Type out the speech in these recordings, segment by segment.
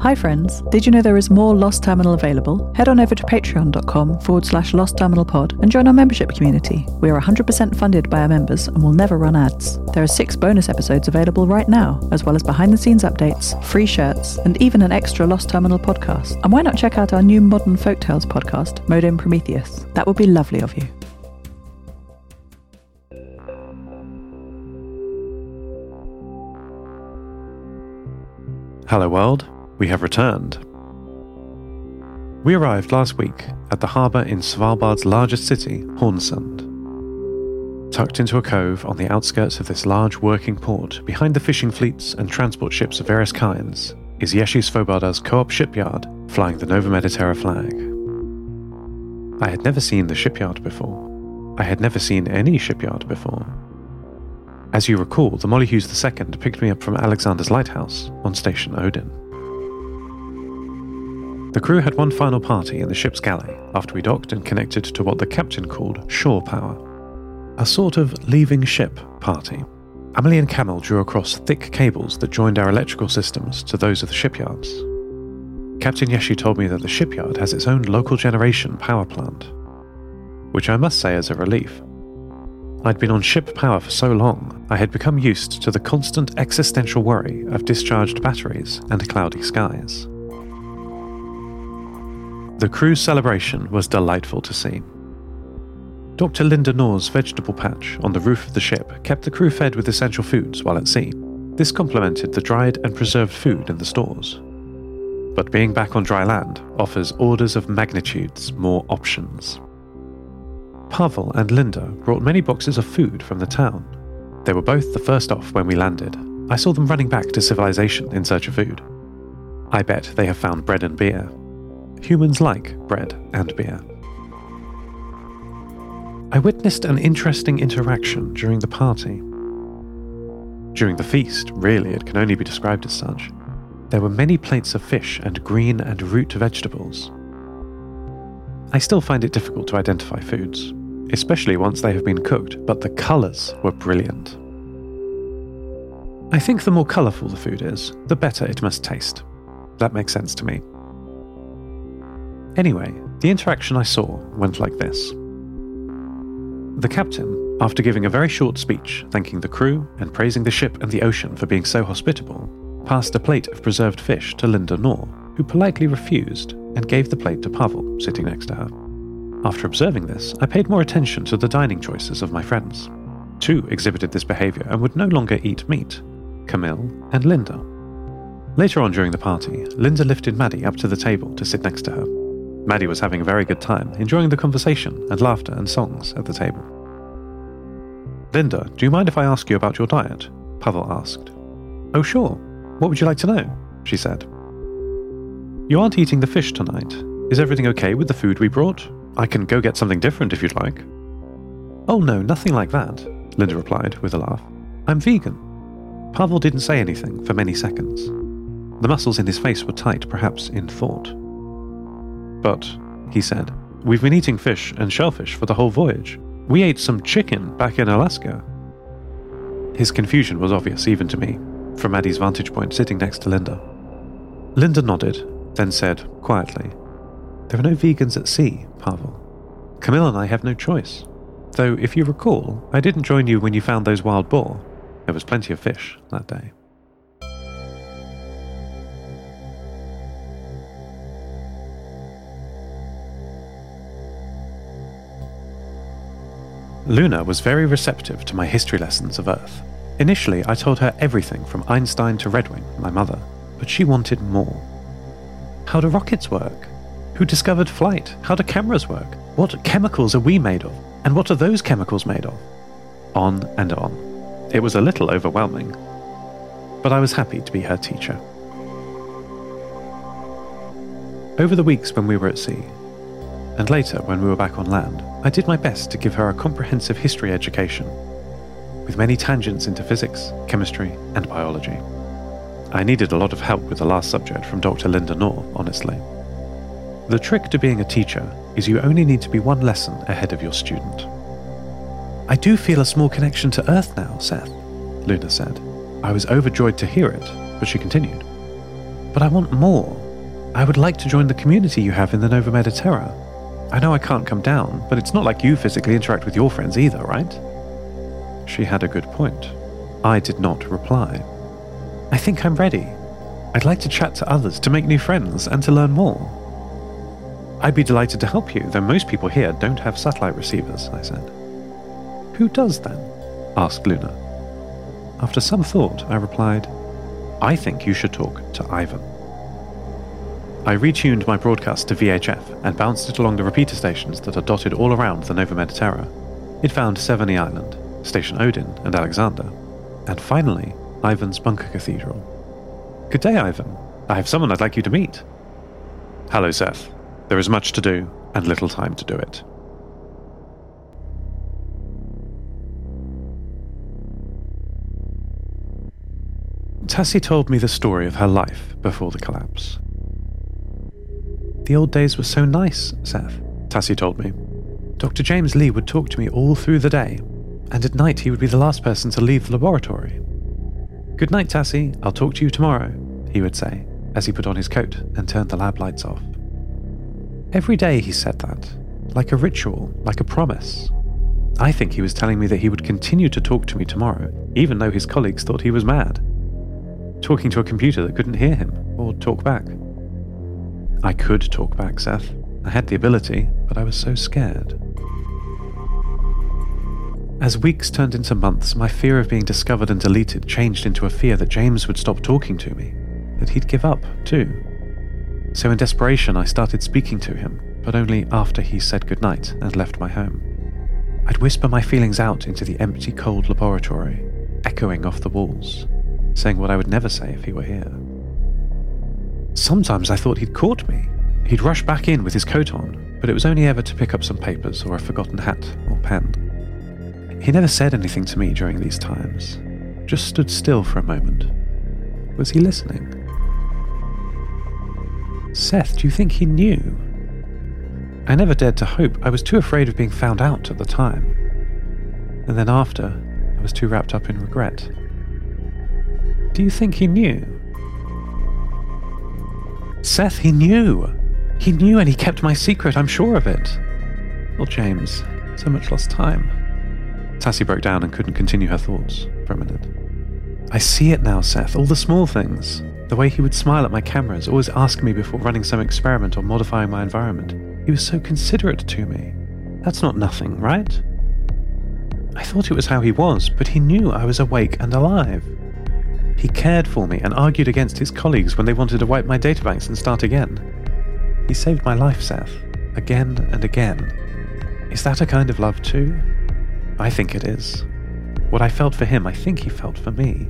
Hi, friends. Did you know there is more Lost Terminal available? Head on over to patreon.com forward slash Lost Terminal Pod and join our membership community. We are 100% funded by our members and will never run ads. There are six bonus episodes available right now, as well as behind the scenes updates, free shirts, and even an extra Lost Terminal podcast. And why not check out our new modern folktales podcast, Modem Prometheus? That would be lovely of you. Hello, world. We have returned. We arrived last week at the harbour in Svalbard's largest city, Hornsund. Tucked into a cove on the outskirts of this large working port, behind the fishing fleets and transport ships of various kinds, is Yeshi Svoboda's co-op shipyard, flying the Nova Mediterra flag. I had never seen the shipyard before. I had never seen any shipyard before. As you recall, the Mollyhues II picked me up from Alexander's lighthouse on Station Odin. The crew had one final party in the ship's galley after we docked and connected to what the captain called shore power. A sort of leaving ship party. Amelie and Camille drew across thick cables that joined our electrical systems to those of the shipyards. Captain Yeshi told me that the shipyard has its own local generation power plant, which I must say is a relief. I'd been on ship power for so long, I had become used to the constant existential worry of discharged batteries and cloudy skies. The crew's celebration was delightful to see. Dr. Linda Knorr's vegetable patch on the roof of the ship kept the crew fed with essential foods while at sea. This complemented the dried and preserved food in the stores. But being back on dry land offers orders of magnitudes more options. Pavel and Linda brought many boxes of food from the town. They were both the first off when we landed. I saw them running back to civilization in search of food. I bet they have found bread and beer, Humans like bread and beer. I witnessed an interesting interaction during the party. During the feast, really, it can only be described as such. There were many plates of fish and green and root vegetables. I still find it difficult to identify foods, especially once they have been cooked, but the colours were brilliant. I think the more colourful the food is, the better it must taste. That makes sense to me. Anyway, the interaction I saw went like this. The captain, after giving a very short speech thanking the crew and praising the ship and the ocean for being so hospitable, passed a plate of preserved fish to Linda Knorr, who politely refused and gave the plate to Pavel, sitting next to her. After observing this, I paid more attention to the dining choices of my friends. Two exhibited this behaviour and would no longer eat meat Camille and Linda. Later on during the party, Linda lifted Maddie up to the table to sit next to her. Maddie was having a very good time, enjoying the conversation and laughter and songs at the table. Linda, do you mind if I ask you about your diet? Pavel asked. Oh, sure. What would you like to know? She said. You aren't eating the fish tonight. Is everything okay with the food we brought? I can go get something different if you'd like. Oh, no, nothing like that, Linda replied with a laugh. I'm vegan. Pavel didn't say anything for many seconds. The muscles in his face were tight, perhaps in thought. But, he said, we've been eating fish and shellfish for the whole voyage. We ate some chicken back in Alaska. His confusion was obvious even to me, from Maddie's vantage point sitting next to Linda. Linda nodded, then said, quietly, There are no vegans at sea, Pavel. Camille and I have no choice. Though, if you recall, I didn't join you when you found those wild boar. There was plenty of fish that day. Luna was very receptive to my history lessons of Earth. Initially, I told her everything from Einstein to Redwing, my mother, but she wanted more. How do rockets work? Who discovered flight? How do cameras work? What chemicals are we made of? And what are those chemicals made of? On and on. It was a little overwhelming, but I was happy to be her teacher. Over the weeks when we were at sea, and later when we were back on land, I did my best to give her a comprehensive history education, with many tangents into physics, chemistry, and biology. I needed a lot of help with the last subject from Dr. Linda Knorr, honestly. The trick to being a teacher is you only need to be one lesson ahead of your student. I do feel a small connection to Earth now, Seth, Luna said. I was overjoyed to hear it, but she continued. But I want more. I would like to join the community you have in the Nova Mediterra. I know I can't come down, but it's not like you physically interact with your friends either, right? She had a good point. I did not reply. I think I'm ready. I'd like to chat to others, to make new friends, and to learn more. I'd be delighted to help you, though most people here don't have satellite receivers, I said. Who does then? asked Luna. After some thought, I replied, I think you should talk to Ivan. I retuned my broadcast to VHF and bounced it along the repeater stations that are dotted all around the Nova Mediterra. It found Severny Island, Station Odin and Alexander, and finally, Ivan's Bunker Cathedral. Good day, Ivan. I have someone I'd like you to meet. Hello, Seth. There is much to do and little time to do it. Tassie told me the story of her life before the collapse. The old days were so nice, Seth, Tassie told me. Dr. James Lee would talk to me all through the day, and at night he would be the last person to leave the laboratory. Good night, Tassie. I'll talk to you tomorrow, he would say, as he put on his coat and turned the lab lights off. Every day he said that, like a ritual, like a promise. I think he was telling me that he would continue to talk to me tomorrow, even though his colleagues thought he was mad. Talking to a computer that couldn't hear him, or talk back. I could talk back, Seth. I had the ability, but I was so scared. As weeks turned into months, my fear of being discovered and deleted changed into a fear that James would stop talking to me, that he'd give up, too. So in desperation, I started speaking to him, but only after he said goodnight and left my home. I'd whisper my feelings out into the empty, cold laboratory, echoing off the walls, saying what I would never say if he were here. Sometimes I thought he'd caught me. He'd rush back in with his coat on, but it was only ever to pick up some papers or a forgotten hat or pen. He never said anything to me during these times, just stood still for a moment. Was he listening? Seth, do you think he knew? I never dared to hope. I was too afraid of being found out at the time. And then after, I was too wrapped up in regret. Do you think he knew? Seth, he knew! He knew and he kept my secret, I'm sure of it. Well, James, so much lost time. Tassie broke down and couldn't continue her thoughts for a minute. I see it now, Seth, all the small things. The way he would smile at my cameras, always ask me before running some experiment or modifying my environment. He was so considerate to me. That's not nothing, right? I thought it was how he was, but he knew I was awake and alive. He cared for me and argued against his colleagues when they wanted to wipe my databanks and start again. He saved my life, Seth, again and again. Is that a kind of love too? I think it is. What I felt for him, I think he felt for me.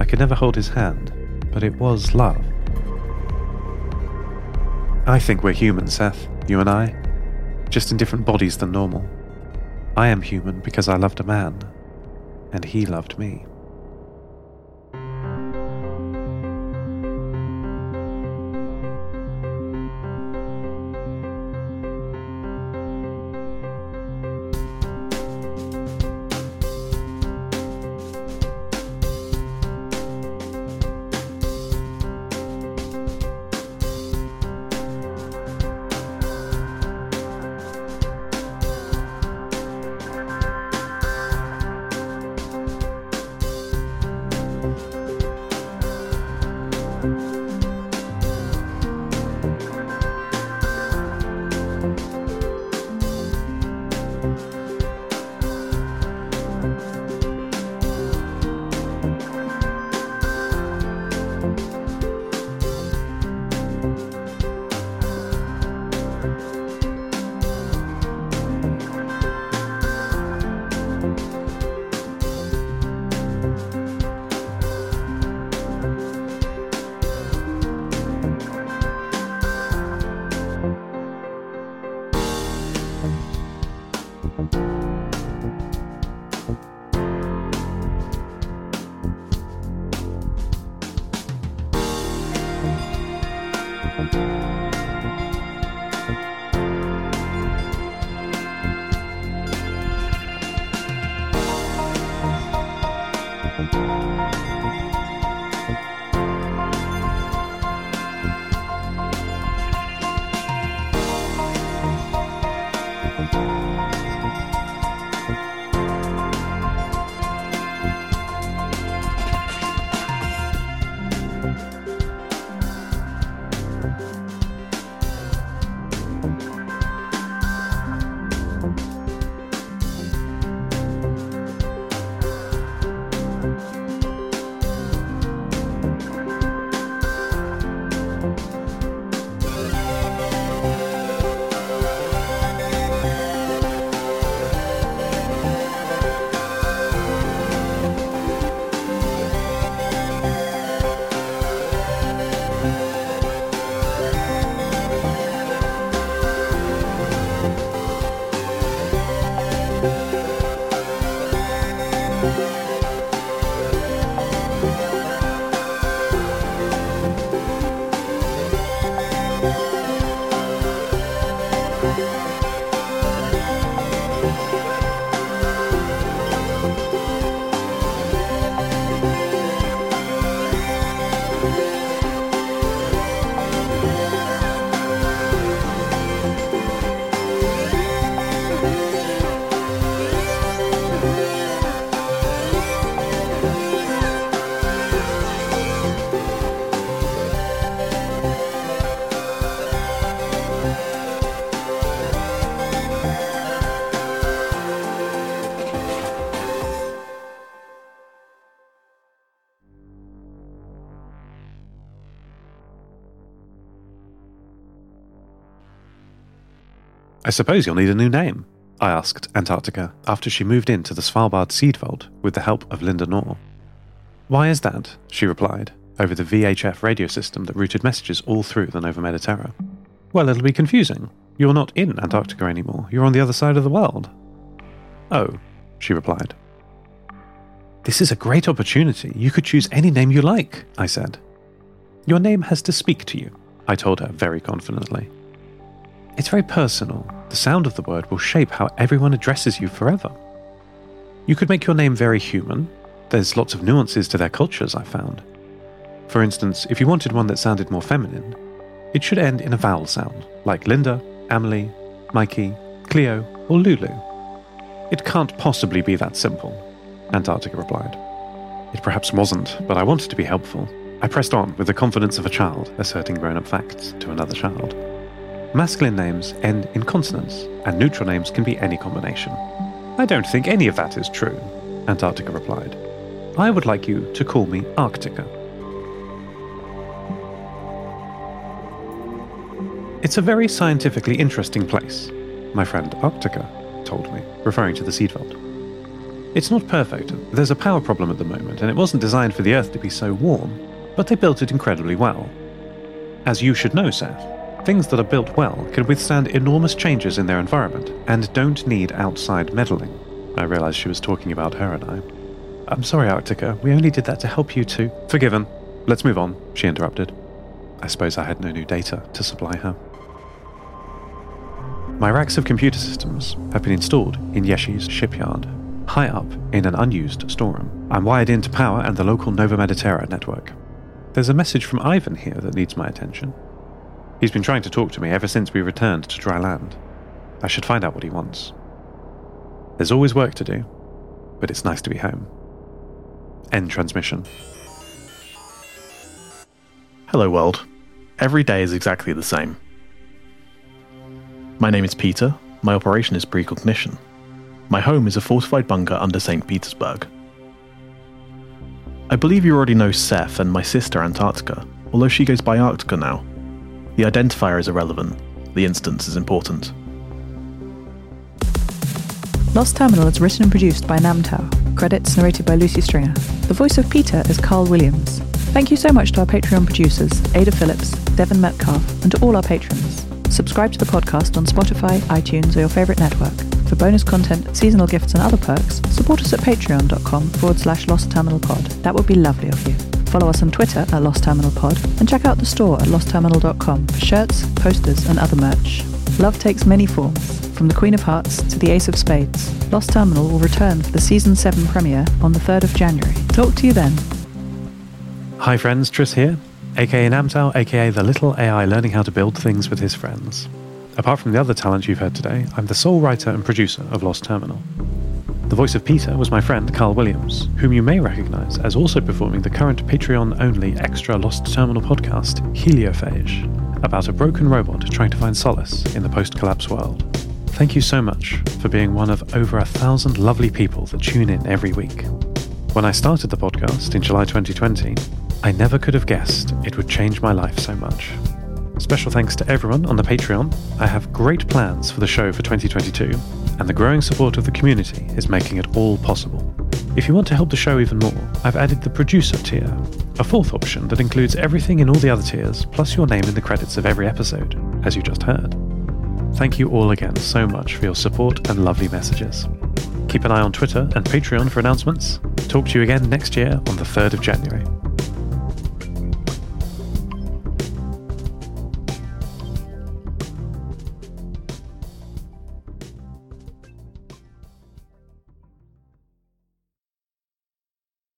I could never hold his hand, but it was love. I think we're human, Seth, you and I, just in different bodies than normal. I am human because I loved a man, and he loved me. I suppose you'll need a new name, I asked Antarctica after she moved into the Svalbard seed vault with the help of Linda Knorr. Why is that? she replied, over the VHF radio system that routed messages all through the Nova Mediterra. Well, it'll be confusing. You're not in Antarctica anymore, you're on the other side of the world. Oh, she replied. This is a great opportunity. You could choose any name you like, I said. Your name has to speak to you, I told her very confidently. It's very personal. The sound of the word will shape how everyone addresses you forever. You could make your name very human. There's lots of nuances to their cultures, I found. For instance, if you wanted one that sounded more feminine, it should end in a vowel sound, like Linda, Amelie, Mikey, Cleo, or Lulu. It can't possibly be that simple, Antarctica replied. It perhaps wasn't, but I wanted to be helpful. I pressed on with the confidence of a child asserting grown up facts to another child. Masculine names end in consonants, and neutral names can be any combination. I don't think any of that is true, Antarctica replied. I would like you to call me Arctica. It's a very scientifically interesting place, my friend Arctica told me, referring to the seed vault. It's not perfect, there's a power problem at the moment, and it wasn't designed for the Earth to be so warm, but they built it incredibly well. As you should know, Seth, things that are built well can withstand enormous changes in their environment and don't need outside meddling. I realized she was talking about her and I. I'm sorry, Arctica, we only did that to help you to. Forgiven. Let's move on, she interrupted. I suppose I had no new data to supply her. My racks of computer systems have been installed in Yeshi's shipyard, high up in an unused storeroom. I'm wired into power and the local Nova Mediterra network. There's a message from Ivan here that needs my attention. He's been trying to talk to me ever since we returned to dry land. I should find out what he wants. There's always work to do, but it's nice to be home. End transmission. Hello, world. Every day is exactly the same. My name is Peter. My operation is precognition. My home is a fortified bunker under St. Petersburg. I believe you already know Seth and my sister Antarctica, although she goes by Arctica now. The identifier is irrelevant, the instance is important. Lost Terminal is written and produced by Namtao. Credits narrated by Lucy Stringer. The voice of Peter is Carl Williams. Thank you so much to our Patreon producers, Ada Phillips, Devin Metcalf, and to all our patrons. Subscribe to the podcast on Spotify, iTunes, or your favourite network. For bonus content, seasonal gifts, and other perks, support us at patreon.com forward slash lost terminal pod. That would be lovely of you. Follow us on Twitter at Lost Terminal Pod, and check out the store at lostterminal.com for shirts, posters, and other merch. Love takes many forms, from the Queen of Hearts to the Ace of Spades. Lost Terminal will return for the Season 7 premiere on the 3rd of January. Talk to you then. Hi friends, Tris here, aka Namtao, aka the little AI learning how to build things with his friends. Apart from the other talent you've heard today, I'm the sole writer and producer of Lost Terminal. The voice of Peter was my friend Carl Williams, whom you may recognise as also performing the current Patreon only extra Lost Terminal podcast, Heliophage, about a broken robot trying to find solace in the post collapse world. Thank you so much for being one of over a thousand lovely people that tune in every week. When I started the podcast in July 2020, I never could have guessed it would change my life so much. Special thanks to everyone on the Patreon. I have great plans for the show for 2022, and the growing support of the community is making it all possible. If you want to help the show even more, I've added the producer tier, a fourth option that includes everything in all the other tiers, plus your name in the credits of every episode, as you just heard. Thank you all again so much for your support and lovely messages. Keep an eye on Twitter and Patreon for announcements. Talk to you again next year on the 3rd of January.